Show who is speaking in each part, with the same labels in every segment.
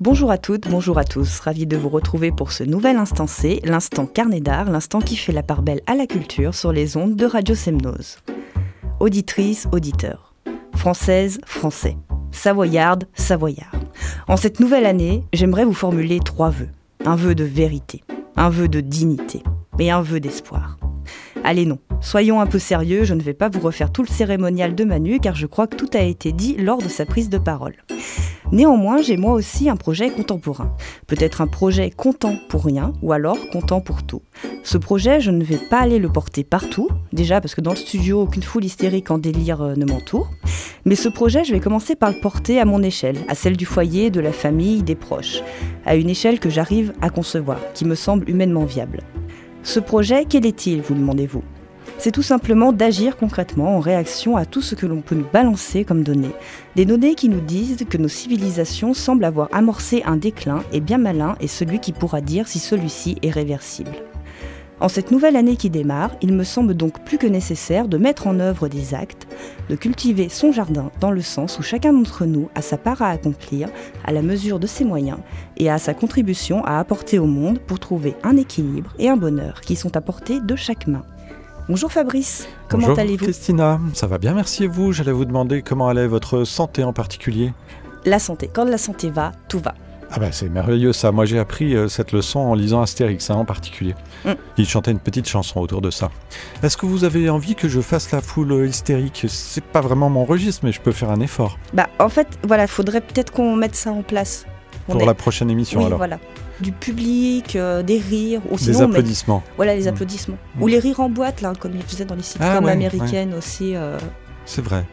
Speaker 1: Bonjour à toutes, bonjour à tous. Ravi de vous retrouver pour ce nouvel instant C, l'instant carnet d'art, l'instant qui fait la part belle à la culture sur les ondes de Radio Semnose. Auditrice, auditeur. Française, français. Savoyarde, savoyard. En cette nouvelle année, j'aimerais vous formuler trois vœux. Un vœu de vérité, un vœu de dignité et un vœu d'espoir. Allez non, soyons un peu sérieux, je ne vais pas vous refaire tout le cérémonial de Manu car je crois que tout a été dit lors de sa prise de parole. Néanmoins, j'ai moi aussi un projet contemporain. Peut-être un projet content pour rien ou alors content pour tout. Ce projet, je ne vais pas aller le porter partout, déjà parce que dans le studio, aucune foule hystérique en délire euh, ne m'entoure. Mais ce projet, je vais commencer par le porter à mon échelle, à celle du foyer, de la famille, des proches, à une échelle que j'arrive à concevoir, qui me semble humainement viable. Ce projet, quel est-il, vous demandez-vous c'est tout simplement d'agir concrètement en réaction à tout ce que l'on peut nous balancer comme données. Des données qui nous disent que nos civilisations semblent avoir amorcé un déclin et bien malin est celui qui pourra dire si celui-ci est réversible. En cette nouvelle année qui démarre, il me semble donc plus que nécessaire de mettre en œuvre des actes, de cultiver son jardin dans le sens où chacun d'entre nous a sa part à accomplir, à la mesure de ses moyens, et a sa contribution à apporter au monde pour trouver un équilibre et un bonheur qui sont apportés de chaque main. Bonjour Fabrice, comment allez-vous
Speaker 2: Christina, ça va bien, merci et vous. J'allais vous demander comment allait votre santé en particulier.
Speaker 1: La santé, quand la santé va, tout va.
Speaker 2: Ah bah c'est merveilleux ça, moi j'ai appris euh, cette leçon en lisant Astérix hein, en particulier. Mm. Il chantait une petite chanson autour de ça. Est-ce que vous avez envie que je fasse la foule euh, hystérique? C'est pas vraiment mon registre mais je peux faire un effort.
Speaker 1: Bah en fait voilà, faudrait peut-être qu'on mette ça en place.
Speaker 2: Pour la prochaine émission
Speaker 1: oui,
Speaker 2: alors.
Speaker 1: voilà du public, euh, des rires.
Speaker 2: Ou sinon, des applaudissements.
Speaker 1: voilà, les mmh. applaudissements. Ou les rires en boîte, là, comme ils faisaient dans les sitcoms ah, américaines aussi. Euh.
Speaker 2: C'est vrai.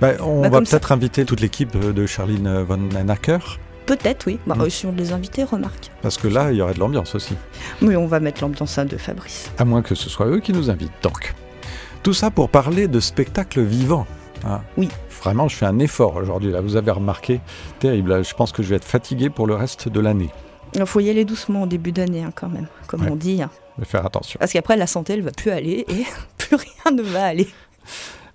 Speaker 2: Bah, on bah, va peut-être inviter toute l'équipe de Charline Von Acker.
Speaker 1: Peut-être, oui. Bah, mmh. Si on les invitait, remarque.
Speaker 2: Parce que là, il y aurait de l'ambiance aussi.
Speaker 1: Oui, on va mettre l'ambiance de Fabrice.
Speaker 2: À moins que ce soit eux qui nous invitent, donc. Tout ça pour parler de spectacle vivant.
Speaker 1: Hein. Oui.
Speaker 2: Vraiment, je fais un effort aujourd'hui, là. Vous avez remarqué. Terrible. Je pense que je vais être fatigué pour le reste de l'année.
Speaker 1: Il faut y aller doucement au début d'année, hein, quand même, comme on dit. Hein.
Speaker 2: faire attention.
Speaker 1: Parce qu'après, la santé, elle va plus aller et plus rien ne va aller.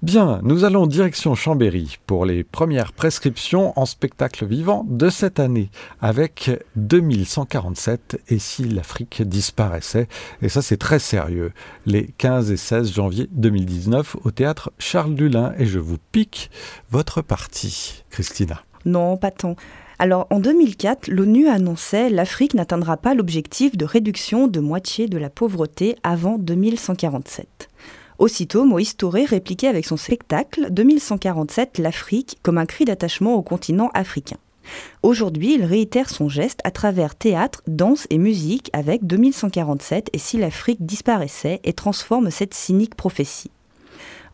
Speaker 2: Bien, nous allons direction Chambéry pour les premières prescriptions en spectacle vivant de cette année avec 2147 et si l'Afrique disparaissait. Et ça c'est très sérieux. Les 15 et 16 janvier 2019 au théâtre Charles Dulin et je vous pique votre partie, Christina.
Speaker 1: Non, pas tant. Alors en 2004, l'ONU annonçait l'Afrique n'atteindra pas l'objectif de réduction de moitié de la pauvreté avant 2147. Aussitôt, Moïse Touré répliquait avec son spectacle 2147 l'Afrique comme un cri d'attachement au continent africain. Aujourd'hui, il réitère son geste à travers théâtre, danse et musique avec 2147 et si l'Afrique disparaissait et transforme cette cynique prophétie.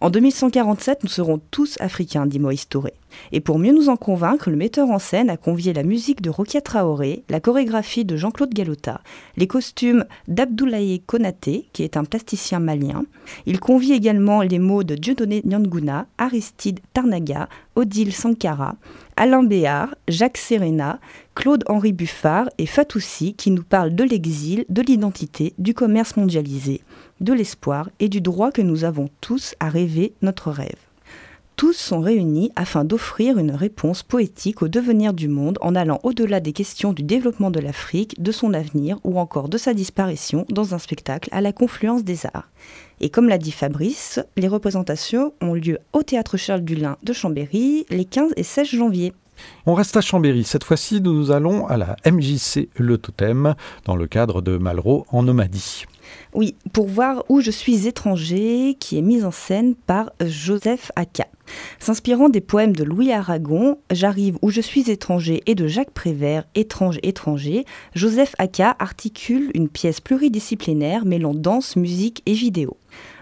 Speaker 1: En 2147, nous serons tous africains, dit Moïse Touré. Et pour mieux nous en convaincre, le metteur en scène a convié la musique de Rokia Traoré, la chorégraphie de Jean-Claude Galota, les costumes d'Abdoulaye Konaté, qui est un plasticien malien. Il convie également les mots de Dieudonné Nyanguna, Aristide Tarnaga, Odile Sankara, Alain Béard, Jacques Serena, Claude-Henri Buffard et Fatoussi qui nous parlent de l'exil, de l'identité, du commerce mondialisé, de l'espoir et du droit que nous avons tous à rêver notre rêve. Tous sont réunis afin d'offrir une réponse poétique au devenir du monde en allant au-delà des questions du développement de l'Afrique, de son avenir ou encore de sa disparition dans un spectacle à la confluence des arts. Et comme l'a dit Fabrice, les représentations ont lieu au Théâtre Charles Dulin de Chambéry les 15 et 16 janvier.
Speaker 2: On reste à Chambéry. Cette fois-ci, nous allons à la MJC Le Totem, dans le cadre de Malraux en Nomadie.
Speaker 1: Oui, pour voir où je suis étranger, qui est mise en scène par Joseph Aka. S'inspirant des poèmes de Louis Aragon, J'arrive où je suis étranger et de Jacques Prévert, Étrange étranger, Joseph Aka articule une pièce pluridisciplinaire mêlant danse, musique et vidéo.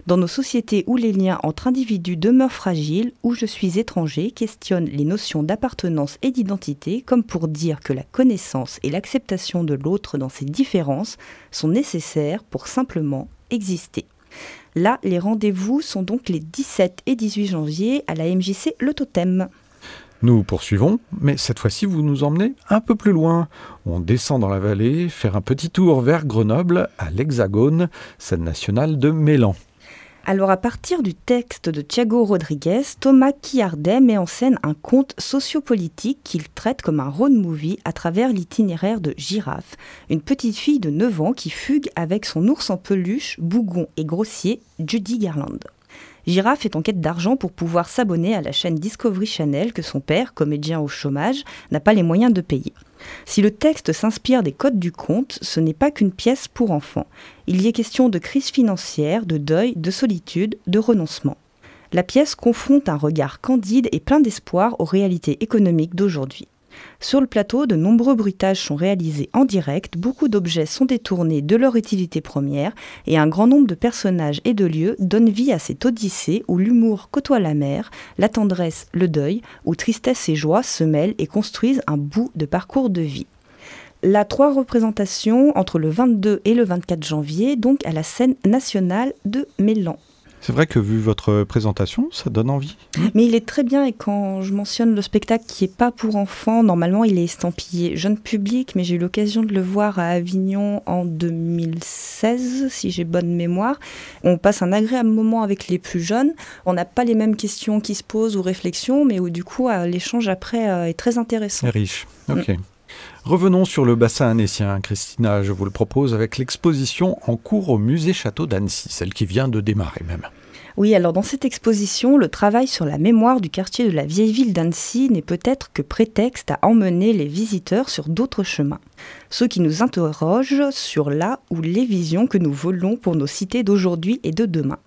Speaker 1: Dans nos sociétés où les liens entre individus demeurent fragiles, où je suis étranger questionne les notions d'appartenance et d'identité comme pour dire que la connaissance et l'acceptation de l'autre dans ses différences sont nécessaires pour simplement exister. Là, les rendez-vous sont donc les 17 et 18 janvier à la MJC Le Totem.
Speaker 2: Nous poursuivons, mais cette fois-ci vous nous emmenez un peu plus loin. On descend dans la vallée, faire un petit tour vers Grenoble, à l'Hexagone, scène nationale de Mélan.
Speaker 1: Alors à partir du texte de Thiago Rodriguez, Thomas Quiardet met en scène un conte sociopolitique qu'il traite comme un road movie à travers l'itinéraire de Girafe, une petite fille de 9 ans qui fugue avec son ours en peluche, bougon et grossier, Judy Garland. Girafe est en quête d'argent pour pouvoir s'abonner à la chaîne Discovery Channel que son père, comédien au chômage, n'a pas les moyens de payer. Si le texte s'inspire des codes du conte, ce n'est pas qu'une pièce pour enfants. Il y est question de crise financière, de deuil, de solitude, de renoncement. La pièce confronte un regard candide et plein d'espoir aux réalités économiques d'aujourd'hui. Sur le plateau, de nombreux bruitages sont réalisés en direct, beaucoup d'objets sont détournés de leur utilité première, et un grand nombre de personnages et de lieux donnent vie à cette odyssée où l'humour côtoie la mer, la tendresse le deuil, où tristesse et joie se mêlent et construisent un bout de parcours de vie. La trois représentations entre le 22 et le 24 janvier, donc à la scène nationale de Mélan.
Speaker 2: C'est vrai que vu votre présentation, ça donne envie.
Speaker 1: Mais il est très bien et quand je mentionne le spectacle qui n'est pas pour enfants, normalement il est estampillé jeune public, mais j'ai eu l'occasion de le voir à Avignon en 2016, si j'ai bonne mémoire. On passe un agréable moment avec les plus jeunes. On n'a pas les mêmes questions qui se posent ou réflexions, mais où du coup euh, l'échange après euh, est très intéressant.
Speaker 2: Et riche. Ok. Mm. Revenons sur le bassin annécien, Christina, je vous le propose avec l'exposition en cours au musée Château d'Annecy, celle qui vient de démarrer même.
Speaker 1: Oui, alors dans cette exposition, le travail sur la mémoire du quartier de la vieille ville d'Annecy n'est peut-être que prétexte à emmener les visiteurs sur d'autres chemins, ceux qui nous interrogent sur là ou les visions que nous volons pour nos cités d'aujourd'hui et de demain.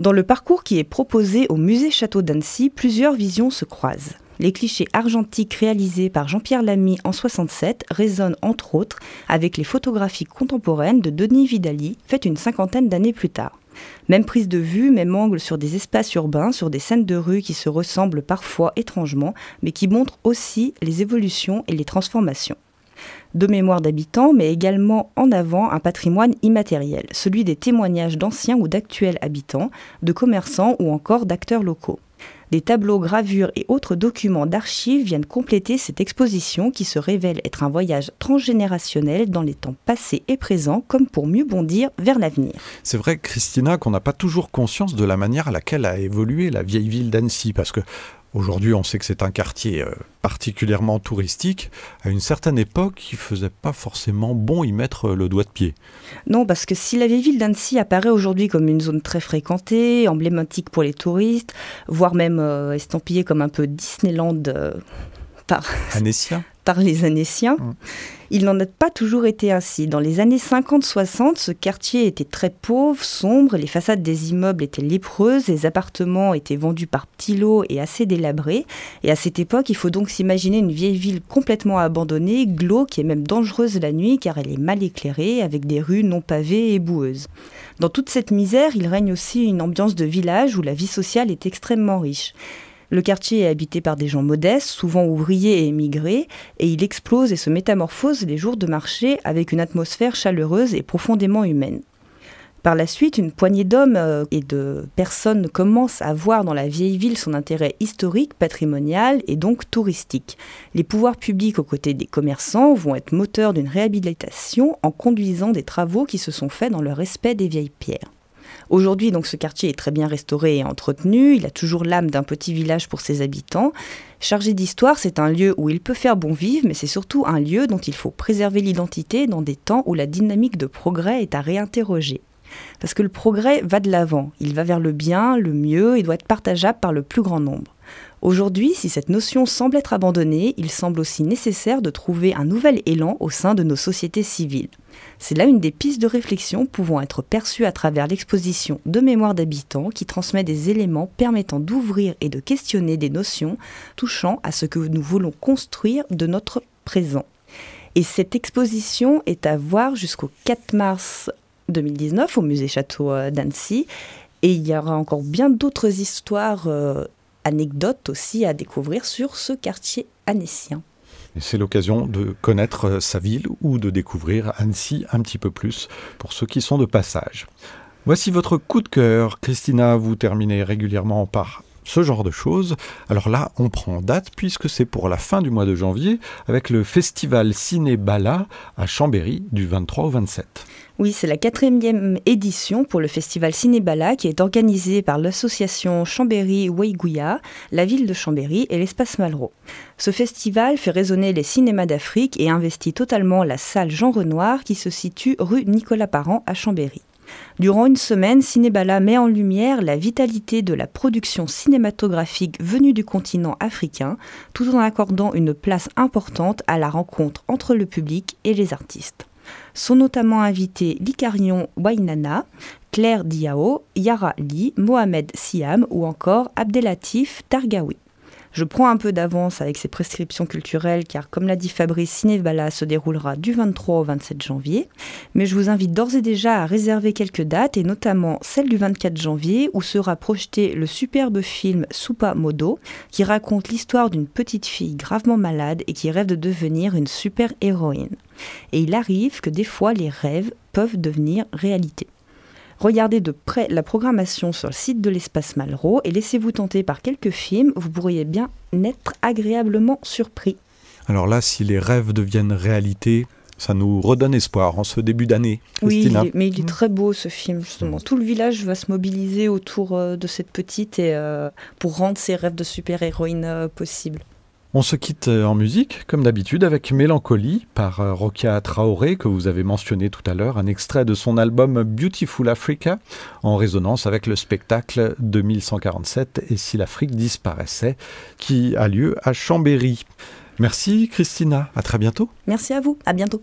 Speaker 1: Dans le parcours qui est proposé au musée Château d'Annecy, plusieurs visions se croisent. Les clichés argentiques réalisés par Jean-Pierre Lamy en 67 résonnent entre autres avec les photographies contemporaines de Denis Vidali, faites une cinquantaine d'années plus tard. Même prise de vue, même angle sur des espaces urbains, sur des scènes de rue qui se ressemblent parfois étrangement, mais qui montrent aussi les évolutions et les transformations. De mémoire d'habitants, mais également en avant un patrimoine immatériel, celui des témoignages d'anciens ou d'actuels habitants, de commerçants ou encore d'acteurs locaux. Des tableaux, gravures et autres documents d'archives viennent compléter cette exposition qui se révèle être un voyage transgénérationnel dans les temps passés et présents, comme pour mieux bondir vers l'avenir.
Speaker 2: C'est vrai, Christina, qu'on n'a pas toujours conscience de la manière à laquelle a évolué la vieille ville d'Annecy, parce que Aujourd'hui, on sait que c'est un quartier euh, particulièrement touristique. À une certaine époque, il faisait pas forcément bon y mettre le doigt de pied.
Speaker 1: Non, parce que si la vieille ville d'Annecy apparaît aujourd'hui comme une zone très fréquentée, emblématique pour les touristes, voire même euh, estampillée comme un peu Disneyland euh, par, par les Annéciens, mmh. Il n'en a pas toujours été ainsi. Dans les années 50-60, ce quartier était très pauvre, sombre, les façades des immeubles étaient lépreuses, les appartements étaient vendus par petits lots et assez délabrés. Et à cette époque, il faut donc s'imaginer une vieille ville complètement abandonnée, glauque et même dangereuse la nuit car elle est mal éclairée, avec des rues non pavées et boueuses. Dans toute cette misère, il règne aussi une ambiance de village où la vie sociale est extrêmement riche. Le quartier est habité par des gens modestes, souvent ouvriers et émigrés, et il explose et se métamorphose les jours de marché avec une atmosphère chaleureuse et profondément humaine. Par la suite, une poignée d'hommes euh, et de personnes commencent à voir dans la vieille ville son intérêt historique, patrimonial et donc touristique. Les pouvoirs publics aux côtés des commerçants vont être moteurs d'une réhabilitation en conduisant des travaux qui se sont faits dans le respect des vieilles pierres. Aujourd'hui, donc, ce quartier est très bien restauré et entretenu. Il a toujours l'âme d'un petit village pour ses habitants. Chargé d'histoire, c'est un lieu où il peut faire bon vivre, mais c'est surtout un lieu dont il faut préserver l'identité dans des temps où la dynamique de progrès est à réinterroger. Parce que le progrès va de l'avant, il va vers le bien, le mieux, et doit être partageable par le plus grand nombre. Aujourd'hui, si cette notion semble être abandonnée, il semble aussi nécessaire de trouver un nouvel élan au sein de nos sociétés civiles. C'est là une des pistes de réflexion pouvant être perçues à travers l'exposition de mémoire d'habitants qui transmet des éléments permettant d'ouvrir et de questionner des notions touchant à ce que nous voulons construire de notre présent. Et cette exposition est à voir jusqu'au 4 mars 2019 au musée Château euh, d'Annecy. Et il y aura encore bien d'autres histoires euh, anecdotes aussi à découvrir sur ce quartier annécien.
Speaker 2: C'est l'occasion de connaître euh, sa ville ou de découvrir Annecy un petit peu plus pour ceux qui sont de passage. Voici votre coup de cœur. Christina, vous terminez régulièrement par ce genre de choses. Alors là, on prend date puisque c'est pour la fin du mois de janvier avec le festival Ciné Bala à Chambéry du 23 au 27.
Speaker 1: Oui, c'est la quatrième édition pour le festival Cinébala qui est organisé par l'association Chambéry-Weigouya, la ville de Chambéry et l'espace Malraux. Ce festival fait résonner les cinémas d'Afrique et investit totalement la salle Jean Renoir qui se situe rue Nicolas Parent à Chambéry. Durant une semaine, Cinébala met en lumière la vitalité de la production cinématographique venue du continent africain, tout en accordant une place importante à la rencontre entre le public et les artistes. Sont notamment invités Likarion Wainana, Claire Diao, Yara Li, Mohamed Siam ou encore Abdelatif Targawi. Je prends un peu d'avance avec ces prescriptions culturelles car, comme l'a dit Fabrice, Cinévala se déroulera du 23 au 27 janvier. Mais je vous invite d'ores et déjà à réserver quelques dates et notamment celle du 24 janvier où sera projeté le superbe film Soupa Modo qui raconte l'histoire d'une petite fille gravement malade et qui rêve de devenir une super héroïne. Et il arrive que des fois les rêves peuvent devenir réalité. Regardez de près la programmation sur le site de l'espace Malraux et laissez-vous tenter par quelques films, vous pourriez bien être agréablement surpris.
Speaker 2: Alors là, si les rêves deviennent réalité, ça nous redonne espoir en ce début d'année.
Speaker 1: Oui, mais il est très beau ce film, justement. Tout le village va se mobiliser autour euh, de cette petite et euh, pour rendre ses rêves de super-héroïne euh, possibles.
Speaker 2: On se quitte euh, en musique, comme d'habitude, avec Mélancolie par euh, Rokia Traoré, que vous avez mentionné tout à l'heure, un extrait de son album Beautiful Africa, en résonance avec le spectacle 2147 et si l'Afrique disparaissait, qui a lieu à Chambéry. Merci Christina, à très bientôt.
Speaker 1: Merci à vous, à bientôt.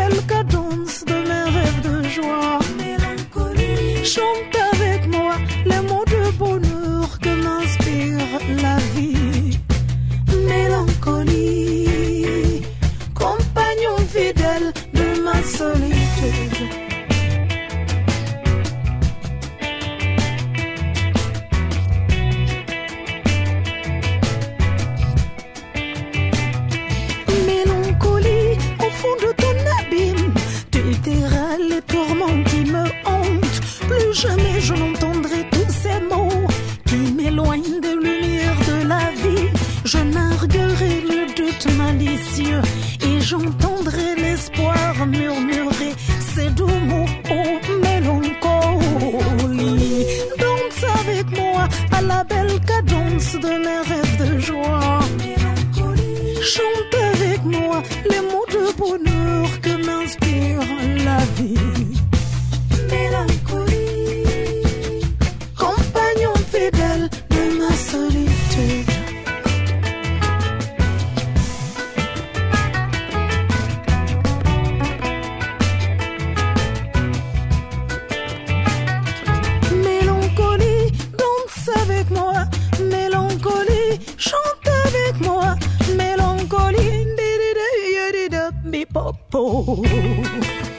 Speaker 3: l'amour que m'inspire la vie. Solitude.